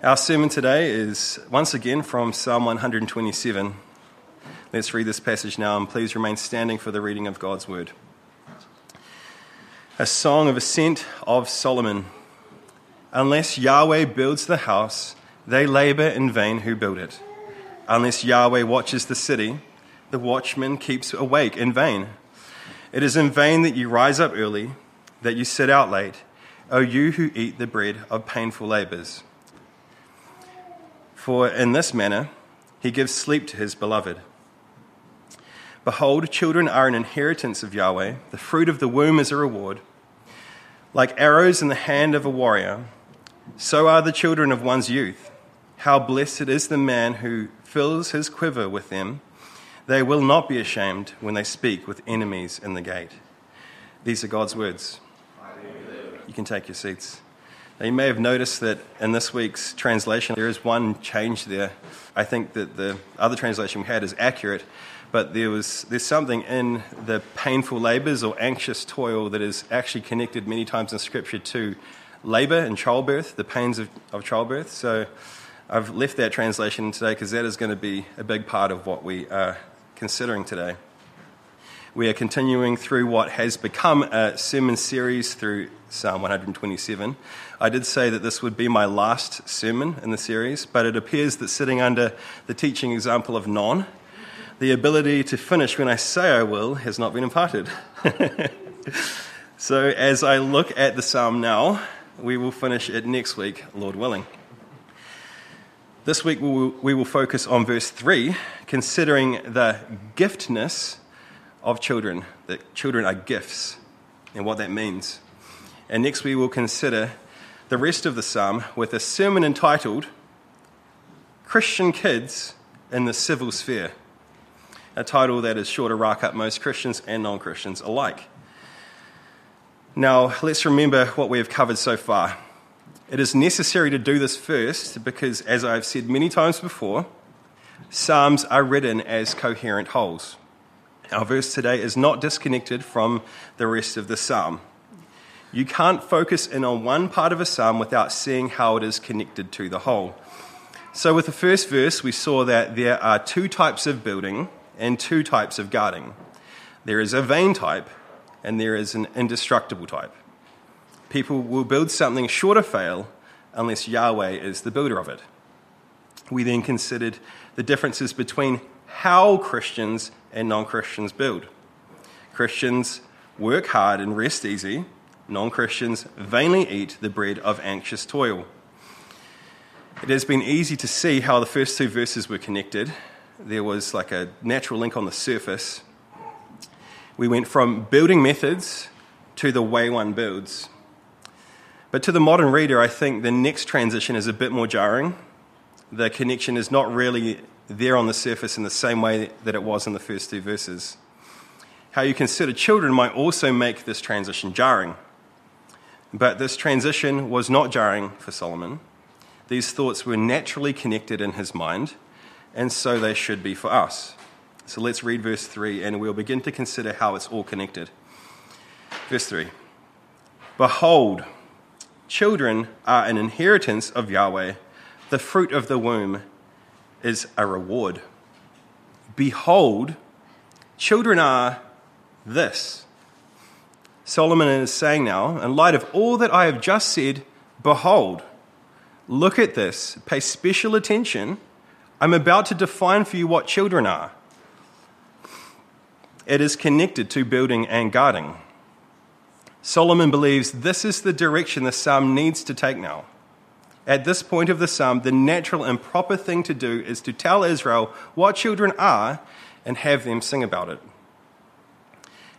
Our sermon today is once again from Psalm 127. Let's read this passage now and please remain standing for the reading of God's word. A song of ascent of Solomon. Unless Yahweh builds the house, they labor in vain who build it. Unless Yahweh watches the city, the watchman keeps awake in vain. It is in vain that you rise up early, that you sit out late, O you who eat the bread of painful labors. For in this manner he gives sleep to his beloved. Behold, children are an inheritance of Yahweh, the fruit of the womb is a reward. Like arrows in the hand of a warrior, so are the children of one's youth. How blessed is the man who fills his quiver with them. They will not be ashamed when they speak with enemies in the gate. These are God's words. You can take your seats. Now, you may have noticed that in this week's translation, there is one change there. I think that the other translation we had is accurate, but there was, there's something in the painful labors or anxious toil that is actually connected many times in Scripture to labor and childbirth, the pains of, of childbirth. So I've left that translation today because that is going to be a big part of what we are considering today. We are continuing through what has become a sermon series through Psalm 127. I did say that this would be my last sermon in the series, but it appears that sitting under the teaching example of non, the ability to finish when I say I will has not been imparted. so as I look at the psalm now, we will finish it next week, Lord willing. This week we will, we will focus on verse 3, considering the giftness of children, that children are gifts, and what that means. And next we will consider the rest of the psalm with a sermon entitled Christian Kids in the Civil Sphere, a title that is sure to rack up most Christians and non Christians alike. Now, let's remember what we have covered so far. It is necessary to do this first because, as I've said many times before, Psalms are written as coherent wholes. Our verse today is not disconnected from the rest of the psalm. You can't focus in on one part of a psalm without seeing how it is connected to the whole. So, with the first verse, we saw that there are two types of building and two types of guarding there is a vain type, and there is an indestructible type. People will build something sure to fail unless Yahweh is the builder of it. We then considered the differences between how Christians and non Christians build. Christians work hard and rest easy, non Christians vainly eat the bread of anxious toil. It has been easy to see how the first two verses were connected. There was like a natural link on the surface. We went from building methods to the way one builds. But to the modern reader, I think the next transition is a bit more jarring. The connection is not really there on the surface in the same way that it was in the first two verses. How you consider children might also make this transition jarring. But this transition was not jarring for Solomon. These thoughts were naturally connected in his mind, and so they should be for us. So let's read verse 3 and we'll begin to consider how it's all connected. Verse 3 Behold, children are an inheritance of Yahweh, the fruit of the womb is a reward. Behold, children are this. Solomon is saying now, in light of all that I have just said, behold, look at this, pay special attention. I'm about to define for you what children are. It is connected to building and guarding. Solomon believes this is the direction the psalm needs to take now. At this point of the psalm, the natural and proper thing to do is to tell Israel what children are and have them sing about it.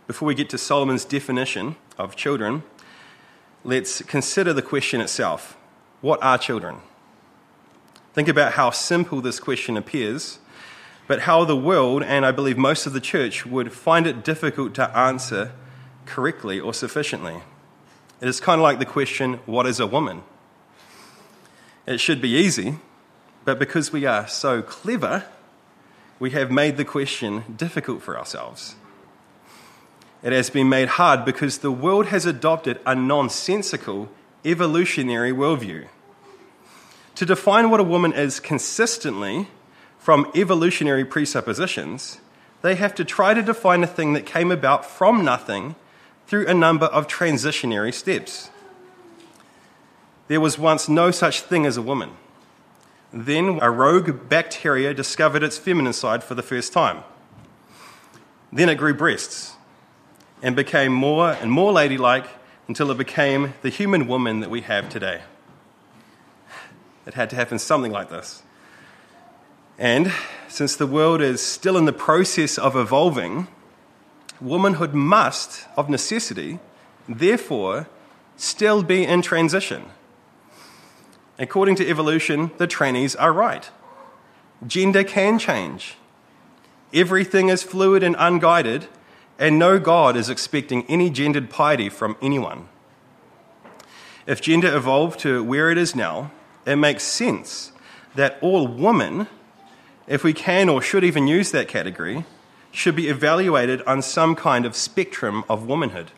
Before we get to Solomon's definition of children, let's consider the question itself What are children? Think about how simple this question appears, but how the world, and I believe most of the church, would find it difficult to answer correctly or sufficiently. It is kind of like the question What is a woman? It should be easy, but because we are so clever, we have made the question difficult for ourselves. It has been made hard because the world has adopted a nonsensical evolutionary worldview. to define what a woman is consistently from evolutionary presuppositions, they have to try to define a thing that came about from nothing through a number of transitionary steps. There was once no such thing as a woman. Then a rogue bacteria discovered its feminine side for the first time. Then it grew breasts and became more and more ladylike until it became the human woman that we have today. It had to happen something like this. And since the world is still in the process of evolving, womanhood must, of necessity, therefore, still be in transition. According to evolution, the trannies are right. Gender can change. Everything is fluid and unguided, and no God is expecting any gendered piety from anyone. If gender evolved to where it is now, it makes sense that all women, if we can or should even use that category, should be evaluated on some kind of spectrum of womanhood.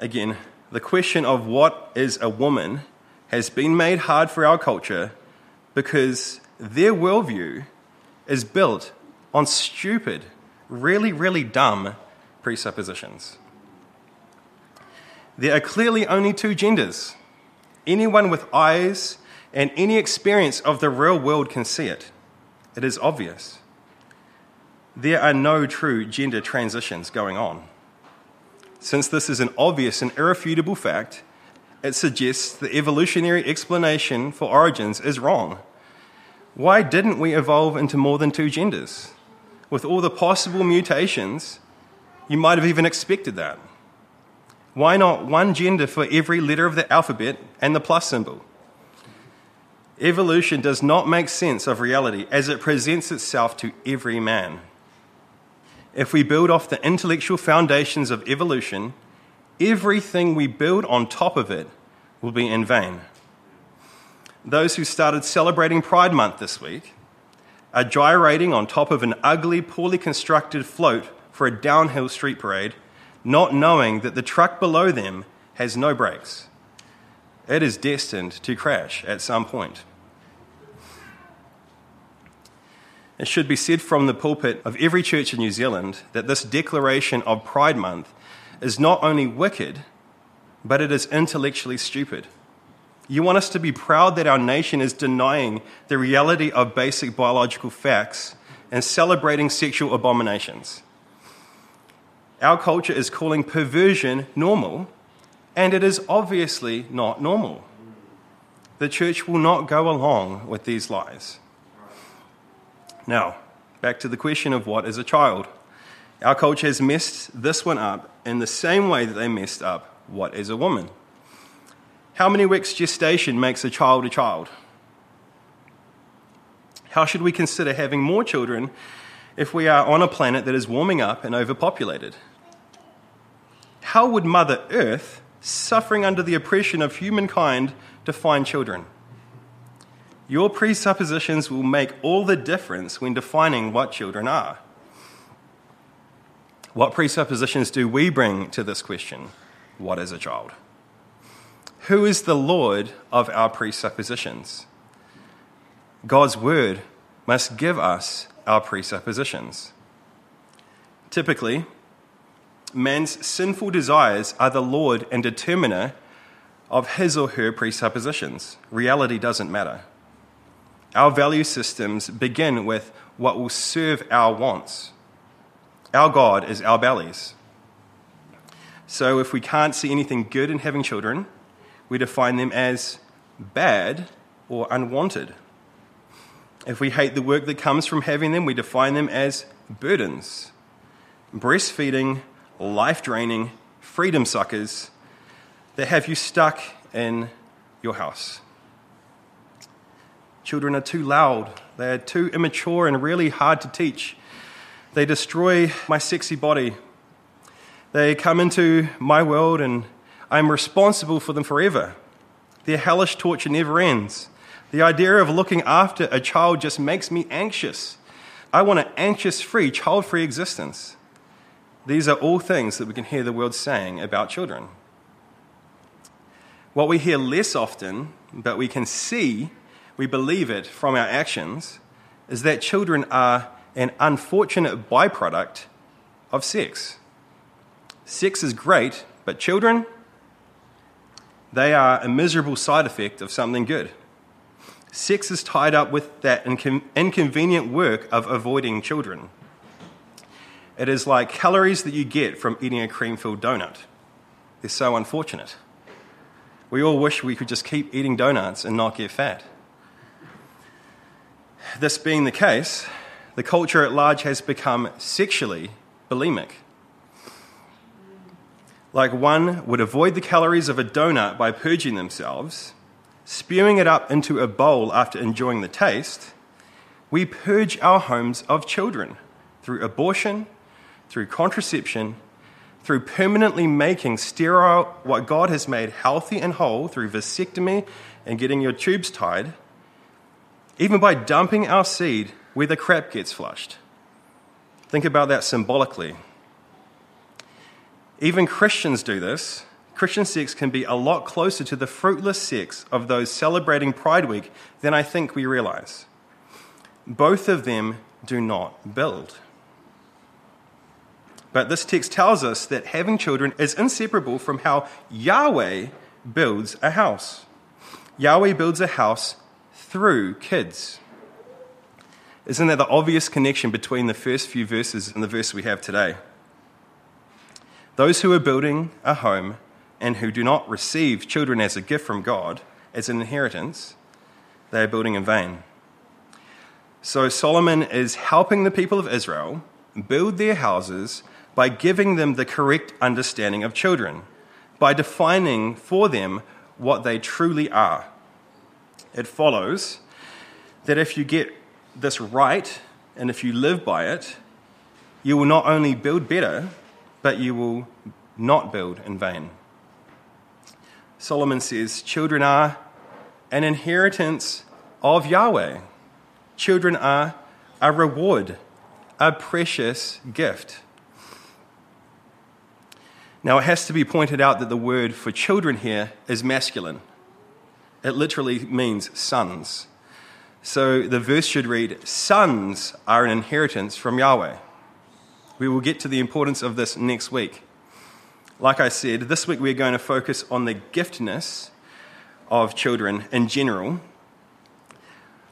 Again, the question of what is a woman has been made hard for our culture because their worldview is built on stupid, really, really dumb presuppositions. There are clearly only two genders. Anyone with eyes and any experience of the real world can see it. It is obvious. There are no true gender transitions going on. Since this is an obvious and irrefutable fact, it suggests the evolutionary explanation for origins is wrong. Why didn't we evolve into more than two genders? With all the possible mutations, you might have even expected that. Why not one gender for every letter of the alphabet and the plus symbol? Evolution does not make sense of reality as it presents itself to every man. If we build off the intellectual foundations of evolution, everything we build on top of it will be in vain. Those who started celebrating Pride Month this week are gyrating on top of an ugly, poorly constructed float for a downhill street parade, not knowing that the truck below them has no brakes. It is destined to crash at some point. It should be said from the pulpit of every church in New Zealand that this declaration of Pride Month is not only wicked, but it is intellectually stupid. You want us to be proud that our nation is denying the reality of basic biological facts and celebrating sexual abominations. Our culture is calling perversion normal, and it is obviously not normal. The church will not go along with these lies. Now, back to the question of what is a child. Our culture has messed this one up in the same way that they messed up what is a woman. How many weeks gestation makes a child a child? How should we consider having more children if we are on a planet that is warming up and overpopulated? How would Mother Earth, suffering under the oppression of humankind, define children? Your presuppositions will make all the difference when defining what children are. What presuppositions do we bring to this question? What is a child? Who is the Lord of our presuppositions? God's word must give us our presuppositions. Typically, man's sinful desires are the Lord and determiner of his or her presuppositions. Reality doesn't matter. Our value systems begin with what will serve our wants. Our God is our bellies. So if we can't see anything good in having children, we define them as bad or unwanted. If we hate the work that comes from having them, we define them as burdens. Breastfeeding, life draining, freedom suckers that have you stuck in your house. Children are too loud, they are too immature and really hard to teach. They destroy my sexy body. They come into my world and I'm responsible for them forever. Their hellish torture never ends. The idea of looking after a child just makes me anxious. I want an anxious free, child free existence. These are all things that we can hear the world saying about children. What we hear less often but we can see, we believe it from our actions, is that children are an unfortunate byproduct of sex. Sex is great, but children, they are a miserable side effect of something good. Sex is tied up with that incon- inconvenient work of avoiding children. It is like calories that you get from eating a cream filled donut. They're so unfortunate. We all wish we could just keep eating donuts and not get fat. This being the case, the culture at large has become sexually bulimic. Like one would avoid the calories of a donut by purging themselves, spewing it up into a bowl after enjoying the taste, we purge our homes of children through abortion, through contraception, through permanently making sterile what God has made healthy and whole through vasectomy and getting your tubes tied, even by dumping our seed where the crap gets flushed. Think about that symbolically. Even Christians do this. Christian sex can be a lot closer to the fruitless sex of those celebrating Pride Week than I think we realize. Both of them do not build. But this text tells us that having children is inseparable from how Yahweh builds a house. Yahweh builds a house through kids. Isn't that the obvious connection between the first few verses and the verse we have today? Those who are building a home and who do not receive children as a gift from God, as an inheritance, they are building in vain. So Solomon is helping the people of Israel build their houses by giving them the correct understanding of children, by defining for them what they truly are. It follows that if you get this right and if you live by it, you will not only build better, but you will not build in vain. Solomon says, Children are an inheritance of Yahweh. Children are a reward, a precious gift. Now, it has to be pointed out that the word for children here is masculine. It literally means sons. So the verse should read, Sons are an inheritance from Yahweh. We will get to the importance of this next week. Like I said, this week we're going to focus on the giftness of children in general,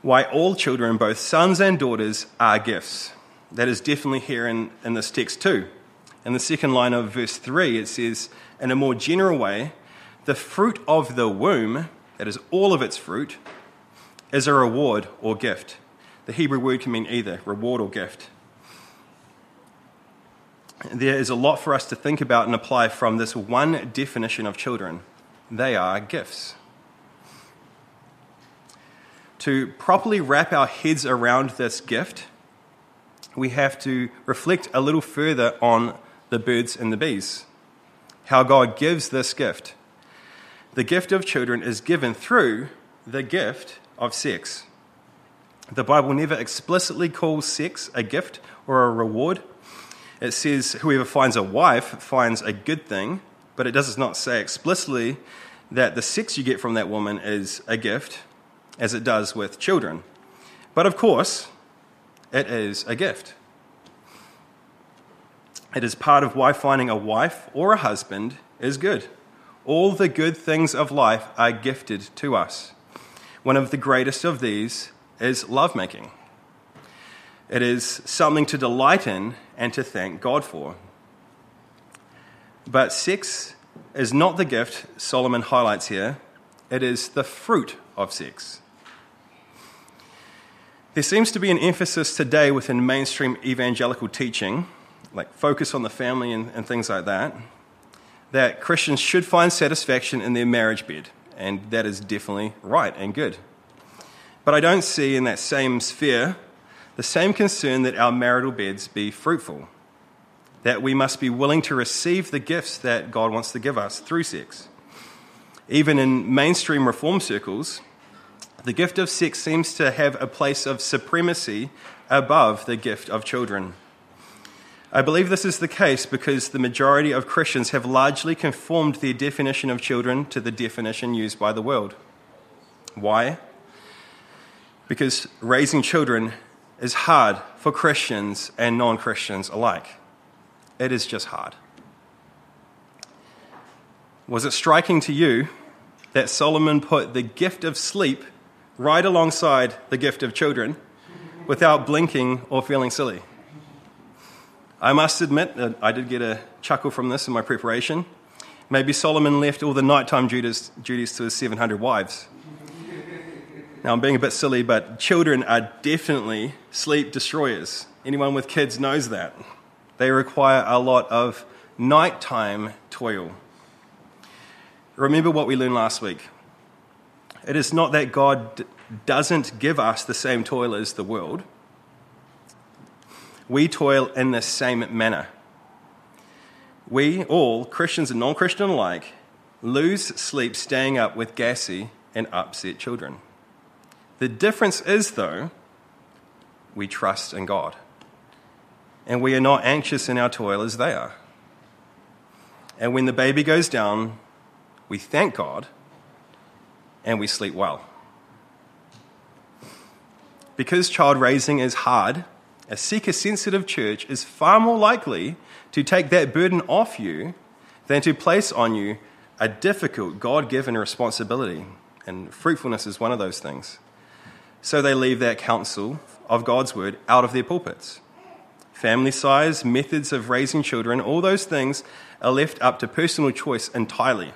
why all children, both sons and daughters, are gifts. That is definitely here in, in this text too. In the second line of verse 3, it says, in a more general way, the fruit of the womb, that is all of its fruit, is a reward or gift. The Hebrew word can mean either reward or gift. There is a lot for us to think about and apply from this one definition of children they are gifts. To properly wrap our heads around this gift, we have to reflect a little further on the birds and the bees. How God gives this gift. The gift of children is given through the gift of sex. The Bible never explicitly calls sex a gift or a reward. It says whoever finds a wife finds a good thing, but it does not say explicitly that the sex you get from that woman is a gift, as it does with children. But of course, it is a gift. It is part of why finding a wife or a husband is good. All the good things of life are gifted to us. One of the greatest of these is lovemaking. It is something to delight in and to thank God for. But sex is not the gift Solomon highlights here, it is the fruit of sex. There seems to be an emphasis today within mainstream evangelical teaching like focus on the family and, and things like that, that Christians should find satisfaction in their marriage bed. And that is definitely right and good. But I don't see in that same sphere the same concern that our marital beds be fruitful, that we must be willing to receive the gifts that God wants to give us through sex. Even in mainstream reform circles, the gift of sex seems to have a place of supremacy above the gift of children. I believe this is the case because the majority of Christians have largely conformed their definition of children to the definition used by the world. Why? Because raising children is hard for Christians and non Christians alike. It is just hard. Was it striking to you that Solomon put the gift of sleep right alongside the gift of children without blinking or feeling silly? I must admit that I did get a chuckle from this in my preparation. Maybe Solomon left all the nighttime duties, duties to his 700 wives. Now, I'm being a bit silly, but children are definitely sleep destroyers. Anyone with kids knows that. They require a lot of nighttime toil. Remember what we learned last week. It is not that God doesn't give us the same toil as the world. We toil in the same manner. We all, Christians and non Christian alike, lose sleep staying up with gassy and upset children. The difference is, though, we trust in God. And we are not anxious in our toil as they are. And when the baby goes down, we thank God and we sleep well. Because child raising is hard, a seeker sensitive church is far more likely to take that burden off you than to place on you a difficult God given responsibility. And fruitfulness is one of those things. So they leave that counsel of God's word out of their pulpits. Family size, methods of raising children, all those things are left up to personal choice entirely.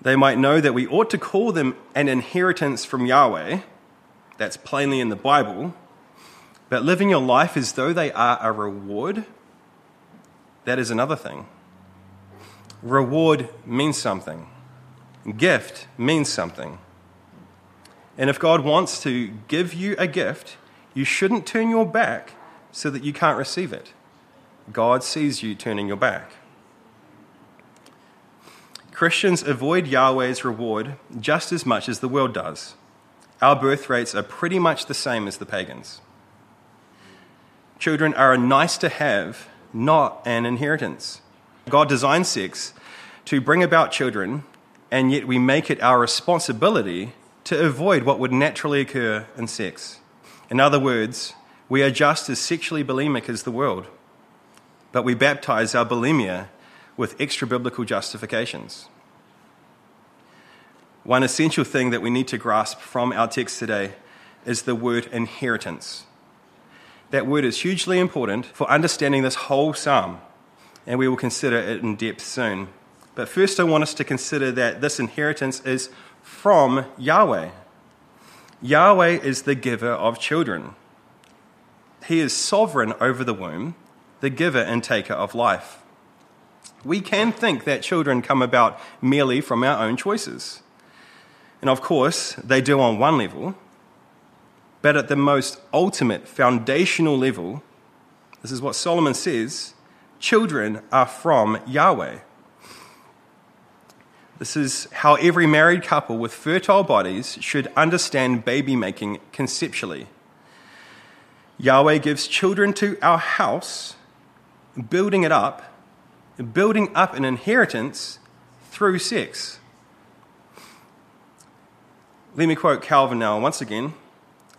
They might know that we ought to call them an inheritance from Yahweh, that's plainly in the Bible, but living your life as though they are a reward, that is another thing. Reward means something, gift means something. And if God wants to give you a gift, you shouldn't turn your back so that you can't receive it. God sees you turning your back. Christians avoid Yahweh's reward just as much as the world does. Our birth rates are pretty much the same as the pagans. Children are a nice to have, not an inheritance. God designed sex to bring about children, and yet we make it our responsibility to avoid what would naturally occur in sex. In other words, we are just as sexually bulimic as the world, but we baptize our bulimia with extra biblical justifications. One essential thing that we need to grasp from our text today is the word inheritance. That word is hugely important for understanding this whole psalm, and we will consider it in depth soon. But first, I want us to consider that this inheritance is from Yahweh. Yahweh is the giver of children. He is sovereign over the womb, the giver and taker of life. We can think that children come about merely from our own choices. And of course, they do on one level, but at the most ultimate, foundational level, this is what Solomon says children are from Yahweh. This is how every married couple with fertile bodies should understand baby making conceptually. Yahweh gives children to our house, building it up, building up an inheritance through sex. Let me quote Calvin now once again,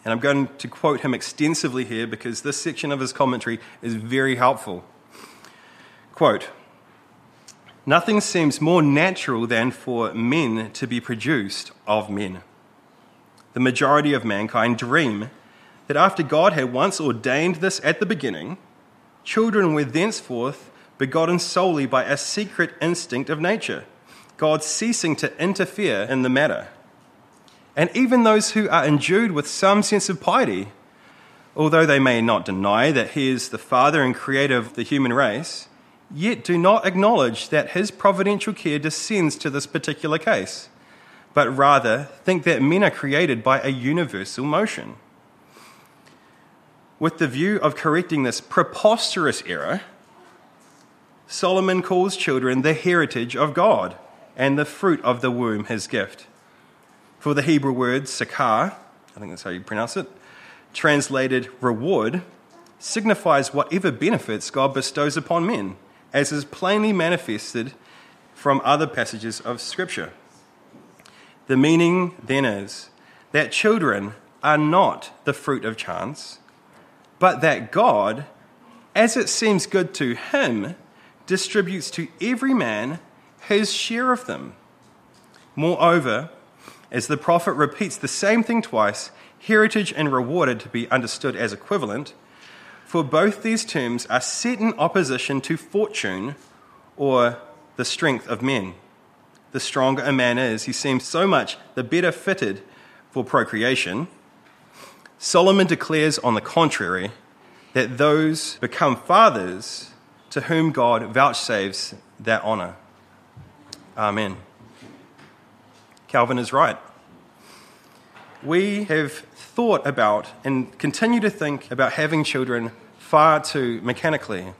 and I'm going to quote him extensively here because this section of his commentary is very helpful. Quote, Nothing seems more natural than for men to be produced of men. The majority of mankind dream that after God had once ordained this at the beginning, children were thenceforth begotten solely by a secret instinct of nature, God ceasing to interfere in the matter. And even those who are endued with some sense of piety, although they may not deny that He is the Father and Creator of the human race, yet do not acknowledge that his providential care descends to this particular case, but rather think that men are created by a universal motion. With the view of correcting this preposterous error, Solomon calls children the heritage of God and the fruit of the womb his gift. For the Hebrew word sakar, I think that's how you pronounce it, translated reward, signifies whatever benefits God bestows upon men as is plainly manifested from other passages of Scripture. The meaning then is that children are not the fruit of chance, but that God, as it seems good to Him, distributes to every man his share of them. Moreover, as the prophet repeats the same thing twice, heritage and rewarded to be understood as equivalent, for both these terms are set in opposition to fortune or the strength of men. The stronger a man is, he seems so much the better fitted for procreation. Solomon declares, on the contrary, that those become fathers to whom God vouchsafes that honour. Amen. Calvin is right. We have thought about and continue to think about having children far too mechanically.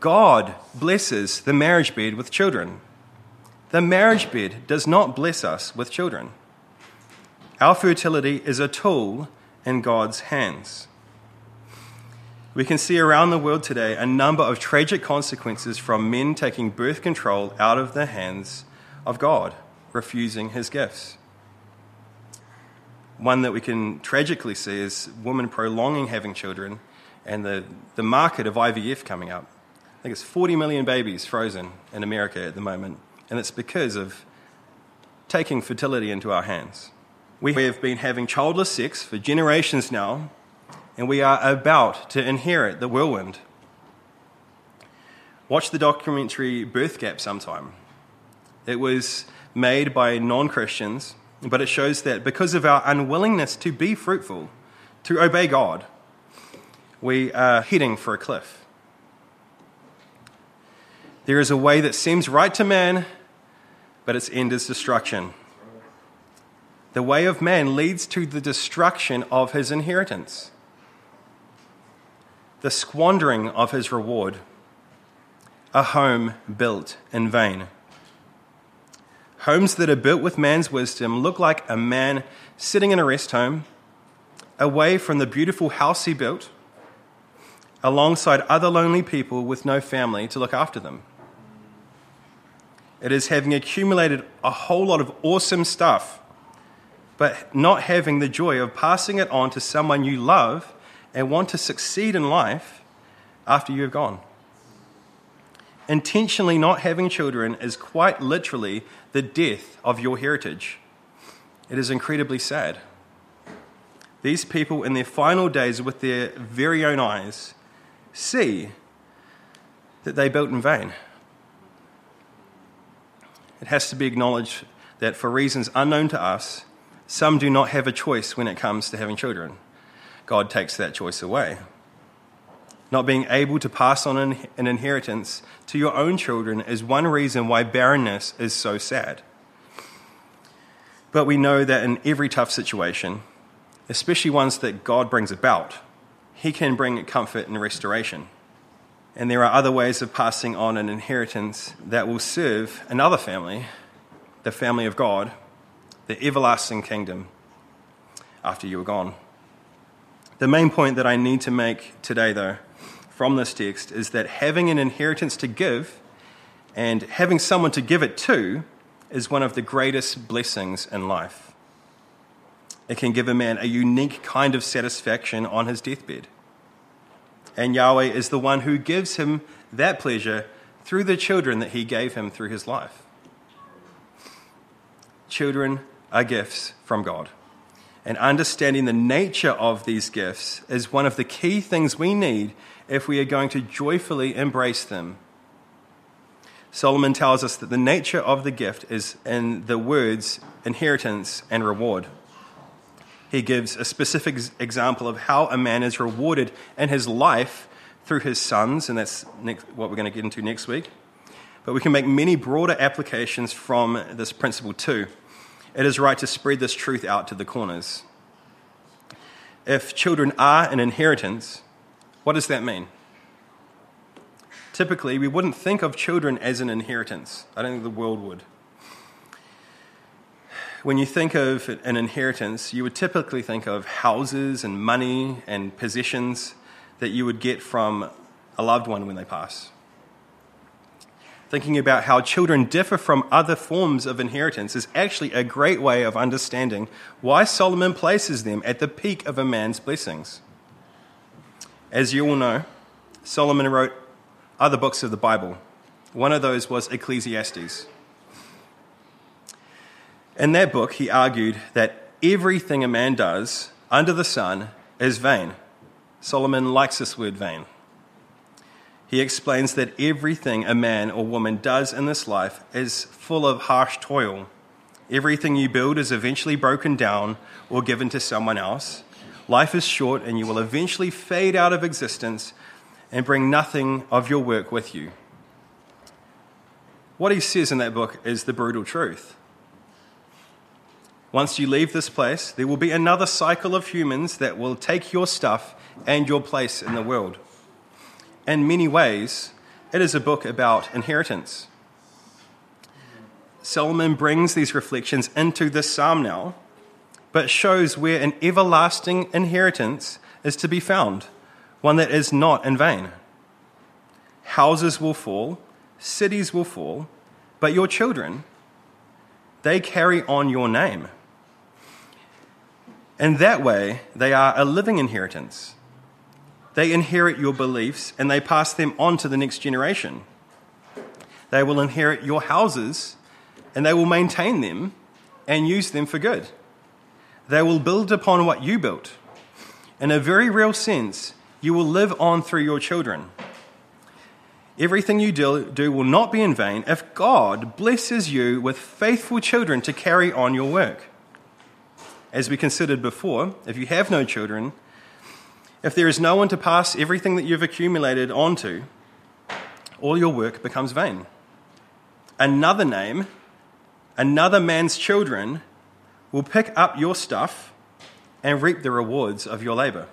God blesses the marriage bed with children. The marriage bed does not bless us with children. Our fertility is a tool in God's hands. We can see around the world today a number of tragic consequences from men taking birth control out of the hands of God refusing his gifts. One that we can tragically see is women prolonging having children and the, the market of IVF coming up. I think it's 40 million babies frozen in America at the moment, and it's because of taking fertility into our hands. We have been having childless sex for generations now, and we are about to inherit the whirlwind. Watch the documentary Birth Gap sometime. It was made by non Christians, but it shows that because of our unwillingness to be fruitful, to obey God, we are heading for a cliff. There is a way that seems right to man, but its end is destruction. The way of man leads to the destruction of his inheritance, the squandering of his reward, a home built in vain. Homes that are built with man's wisdom look like a man sitting in a rest home, away from the beautiful house he built, alongside other lonely people with no family to look after them. It is having accumulated a whole lot of awesome stuff, but not having the joy of passing it on to someone you love and want to succeed in life after you have gone. Intentionally not having children is quite literally the death of your heritage. It is incredibly sad. These people, in their final days, with their very own eyes, see that they built in vain. It has to be acknowledged that for reasons unknown to us, some do not have a choice when it comes to having children. God takes that choice away. Not being able to pass on an inheritance to your own children is one reason why barrenness is so sad. But we know that in every tough situation, especially ones that God brings about, He can bring comfort and restoration. And there are other ways of passing on an inheritance that will serve another family, the family of God, the everlasting kingdom, after you are gone. The main point that I need to make today, though, from this text is that having an inheritance to give and having someone to give it to is one of the greatest blessings in life. It can give a man a unique kind of satisfaction on his deathbed. And Yahweh is the one who gives him that pleasure through the children that he gave him through his life. Children are gifts from God. And understanding the nature of these gifts is one of the key things we need if we are going to joyfully embrace them. Solomon tells us that the nature of the gift is in the words inheritance and reward. He gives a specific example of how a man is rewarded in his life through his sons, and that's what we're going to get into next week. But we can make many broader applications from this principle too. It is right to spread this truth out to the corners. If children are an inheritance, what does that mean? Typically, we wouldn't think of children as an inheritance. I don't think the world would. When you think of an inheritance, you would typically think of houses and money and possessions that you would get from a loved one when they pass. Thinking about how children differ from other forms of inheritance is actually a great way of understanding why Solomon places them at the peak of a man's blessings. As you all know, Solomon wrote other books of the Bible. One of those was Ecclesiastes. In that book, he argued that everything a man does under the sun is vain. Solomon likes this word vain. He explains that everything a man or woman does in this life is full of harsh toil. Everything you build is eventually broken down or given to someone else. Life is short and you will eventually fade out of existence and bring nothing of your work with you. What he says in that book is the brutal truth. Once you leave this place, there will be another cycle of humans that will take your stuff and your place in the world. In many ways, it is a book about inheritance. Solomon brings these reflections into this psalm now, but shows where an everlasting inheritance is to be found, one that is not in vain. Houses will fall, cities will fall, but your children, they carry on your name. In that way, they are a living inheritance. They inherit your beliefs and they pass them on to the next generation. They will inherit your houses and they will maintain them and use them for good. They will build upon what you built. In a very real sense, you will live on through your children. Everything you do, will not be in vain if God blesses you with faithful children to carry on your work. As we considered before, if you have no children, if there is no one to pass everything that you've accumulated onto, all your work becomes vain. Another name, another man's children, will pick up your stuff and reap the rewards of your labor.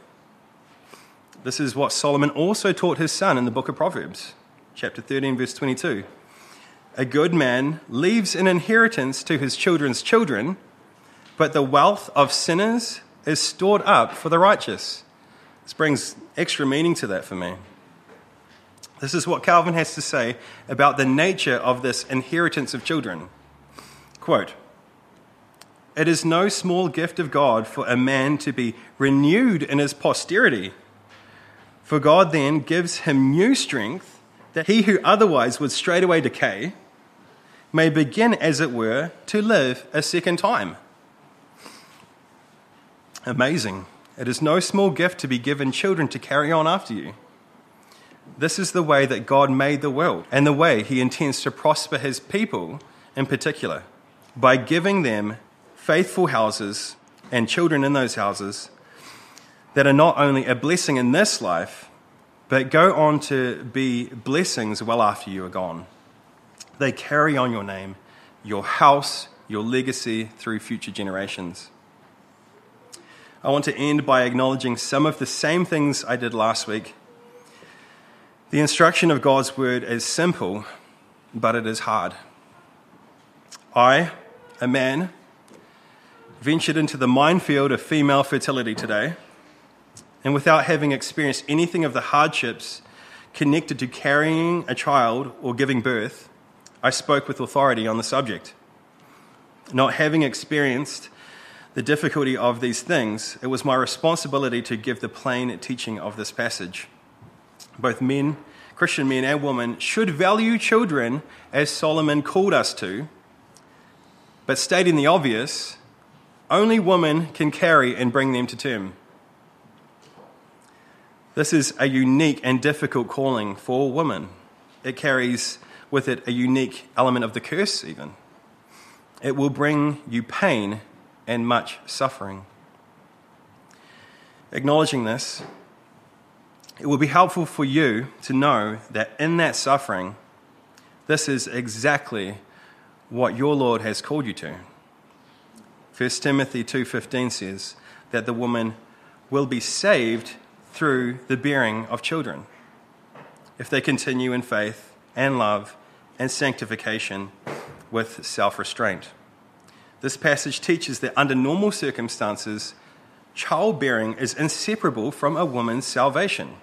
This is what Solomon also taught his son in the book of Proverbs chapter 13, verse 22. A good man leaves an inheritance to his children's children, but the wealth of sinners is stored up for the righteous. This brings extra meaning to that for me. This is what Calvin has to say about the nature of this inheritance of children. Quote It is no small gift of God for a man to be renewed in his posterity, for God then gives him new strength that he who otherwise would straightway decay may begin, as it were, to live a second time. Amazing. It is no small gift to be given children to carry on after you. This is the way that God made the world and the way he intends to prosper his people in particular by giving them faithful houses and children in those houses that are not only a blessing in this life, but go on to be blessings well after you are gone. They carry on your name, your house, your legacy through future generations. I want to end by acknowledging some of the same things I did last week. The instruction of God's word is simple, but it is hard. I, a man, ventured into the minefield of female fertility today and without having experienced anything of the hardships connected to carrying a child or giving birth, I spoke with authority on the subject. Not having experienced the difficulty of these things, it was my responsibility to give the plain teaching of this passage. Both men, Christian men and women, should value children as Solomon called us to, but stating the obvious, only women can carry and bring them to term. This is a unique and difficult calling for women. It carries with it a unique element of the curse, even. It will bring you pain and much suffering. Acknowledging this, it will be helpful for you to know that in that suffering, this is exactly what your Lord has called you to. 1 Timothy 2:15 says that the woman will be saved through the bearing of children, if they continue in faith and love and sanctification with self restraint. This passage teaches that under normal circumstances, childbearing is inseparable from a woman's salvation.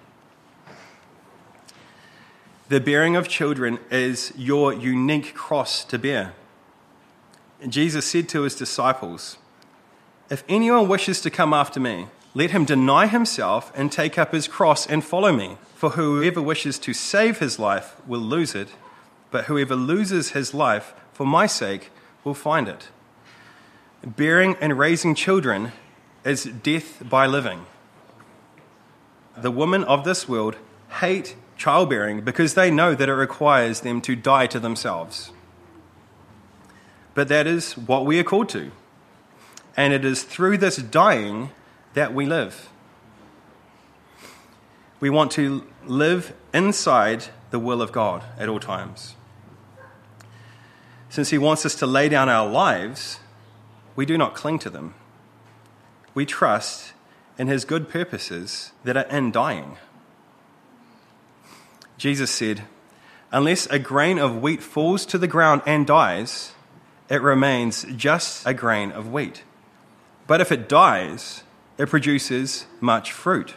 The bearing of children is your unique cross to bear. Jesus said to his disciples, If anyone wishes to come after me, let him deny himself and take up his cross and follow me. For whoever wishes to save his life will lose it, but whoever loses his life for my sake will find it. Bearing and raising children is death by living. The women of this world hate childbearing because they know that it requires them to die to themselves. But that is what we are called to. And it is through this dying that we live. We want to live inside the will of God at all times. Since He wants us to lay down our lives, we do not cling to them. We trust in His good purposes that are in dying. Jesus said, Unless a grain of wheat falls to the ground and dies, it remains just a grain of wheat. But if it dies, it produces much fruit.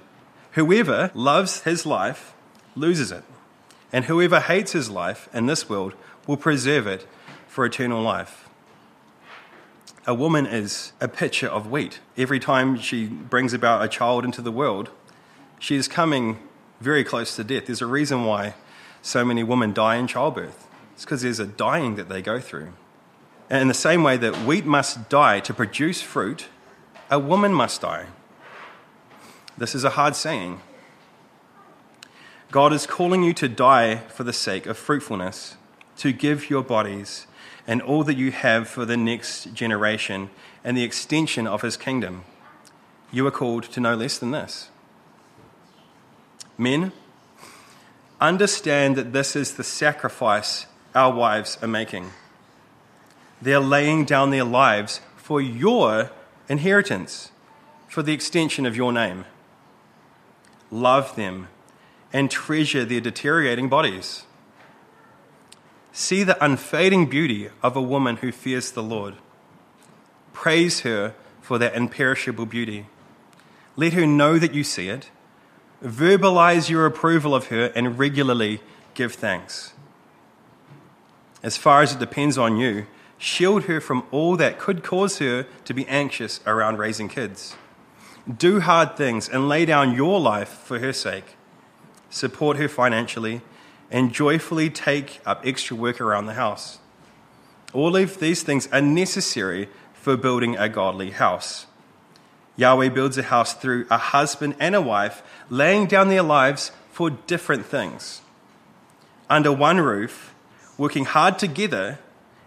Whoever loves his life loses it, and whoever hates his life in this world will preserve it for eternal life. A woman is a pitcher of wheat. Every time she brings about a child into the world, she is coming very close to death. There's a reason why so many women die in childbirth. It's because there's a dying that they go through. And in the same way that wheat must die to produce fruit, a woman must die. This is a hard saying. God is calling you to die for the sake of fruitfulness, to give your bodies and all that you have for the next generation and the extension of his kingdom. You are called to no less than this. Men, understand that this is the sacrifice our wives are making. They're laying down their lives for your inheritance, for the extension of your name. Love them and treasure their deteriorating bodies. See the unfading beauty of a woman who fears the Lord. Praise her for that imperishable beauty. Let her know that you see it verbalize your approval of her, and regularly give thanks. As far as it depends on you, shield her from all that could cause her to be anxious around raising kids. Do hard things and lay down your life for her sake. Support her financially and joyfully take up extra work around the house. All of these things are necessary for building a godly house. Yahweh builds a house through a husband and a wife laying down their lives for different things. Under one roof, working hard together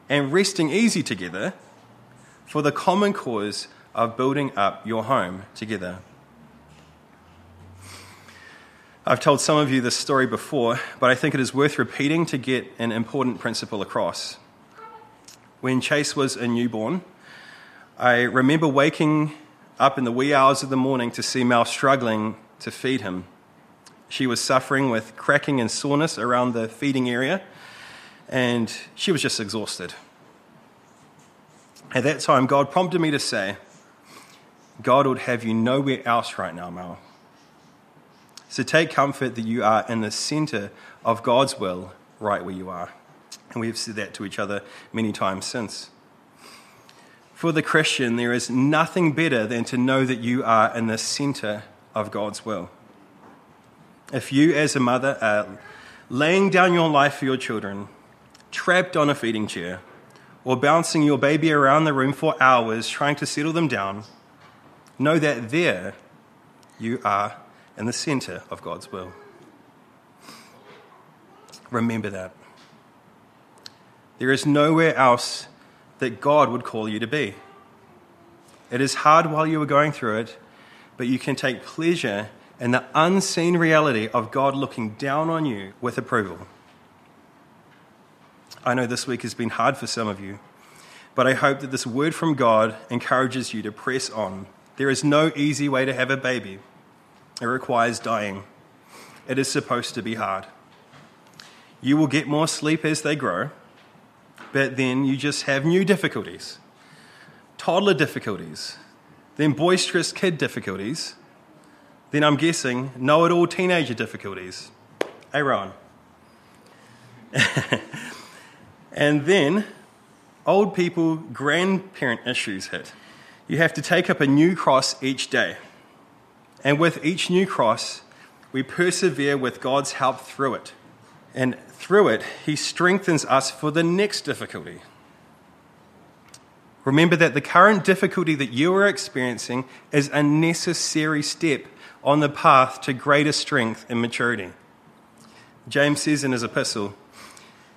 and resting easy together for the common cause of building up your home together. I've told some of you this story before, but I think it is worth repeating to get an important principle across. When Chase was a newborn, I remember waking up in the wee hours of the morning to see Mel struggling to feed him. She was suffering with cracking and soreness around the feeding area, and she was just exhausted. At that time, God prompted me to say, God would have you nowhere else right now, Mel. So take comfort that you are in the center of God's will right where you are. And we've said that to each other many times since. For the Christian, there is nothing better than to know that you are in the center of God's will. If you, as a mother, are laying down your life for your children, trapped on a feeding chair, or bouncing your baby around the room for hours trying to settle them down, know that there you are in the center of God's will. Remember that. There is nowhere else that God would call you to be. It is hard while you are going through it, but you can take pleasure in the unseen reality of God looking down on you with approval. I know this week has been hard for some of you, but I hope that this word from God encourages you to press on. There is no easy way to have a baby, it requires dying. It is supposed to be hard. You will get more sleep as they grow but then you just have new difficulties toddler difficulties, then boisterous kid difficulties, then I'm guessing know it all teenager difficulties. Hey, Aaron. and then old people, grandparent issues hit. You have to take up a new cross each day. And with each new cross, we persevere with God's help through it. And through it, He strengthens us for the next difficulty. Remember that the current difficulty that you are experiencing is a necessary step on the path to greater strength and maturity. James says in his epistle,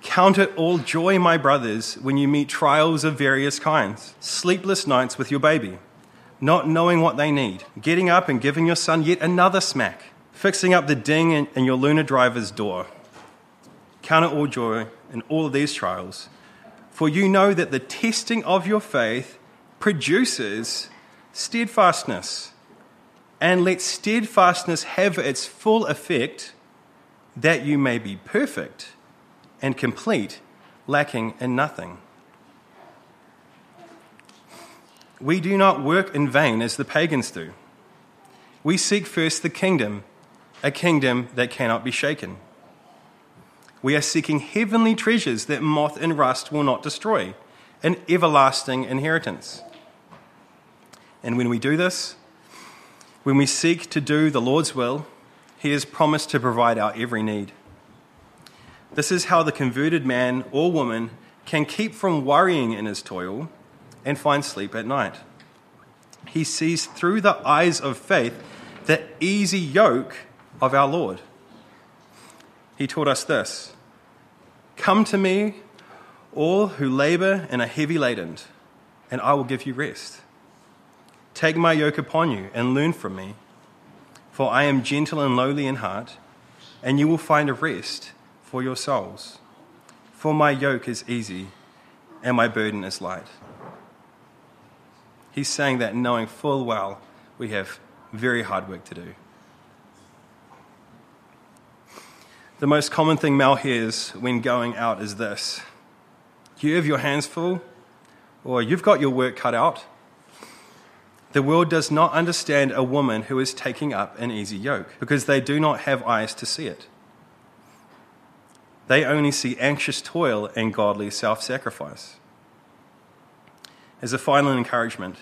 Count it all joy, my brothers, when you meet trials of various kinds, sleepless nights with your baby, not knowing what they need, getting up and giving your son yet another smack, fixing up the ding in your lunar driver's door. Count it all joy in all of these trials, for you know that the testing of your faith produces steadfastness. And let steadfastness have its full effect, that you may be perfect and complete, lacking in nothing. We do not work in vain as the pagans do. We seek first the kingdom, a kingdom that cannot be shaken. We are seeking heavenly treasures that moth and rust will not destroy, an everlasting inheritance. And when we do this, when we seek to do the Lord's will, He has promised to provide our every need. This is how the converted man or woman can keep from worrying in his toil and find sleep at night. He sees through the eyes of faith the easy yoke of our Lord. He taught us this Come to me, all who labor and are heavy laden, and I will give you rest. Take my yoke upon you and learn from me, for I am gentle and lowly in heart, and you will find a rest for your souls. For my yoke is easy and my burden is light. He's saying that knowing full well we have very hard work to do. The most common thing Mel hears when going out is this You have your hands full, or you've got your work cut out. The world does not understand a woman who is taking up an easy yoke because they do not have eyes to see it. They only see anxious toil and godly self sacrifice. As a final encouragement,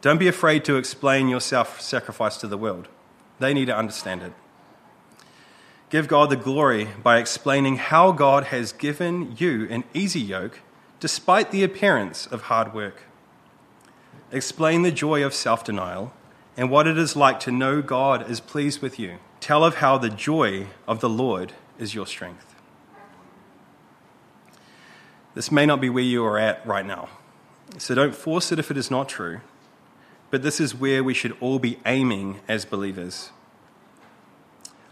don't be afraid to explain your self sacrifice to the world. They need to understand it. Give God the glory by explaining how God has given you an easy yoke despite the appearance of hard work. Explain the joy of self denial and what it is like to know God is pleased with you. Tell of how the joy of the Lord is your strength. This may not be where you are at right now. So don't force it if it is not true. But this is where we should all be aiming as believers.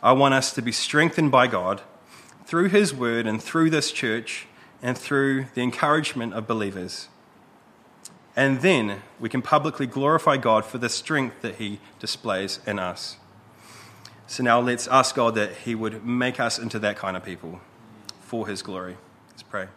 I want us to be strengthened by God through His Word and through this church and through the encouragement of believers. And then we can publicly glorify God for the strength that He displays in us. So now let's ask God that He would make us into that kind of people for His glory. Let's pray.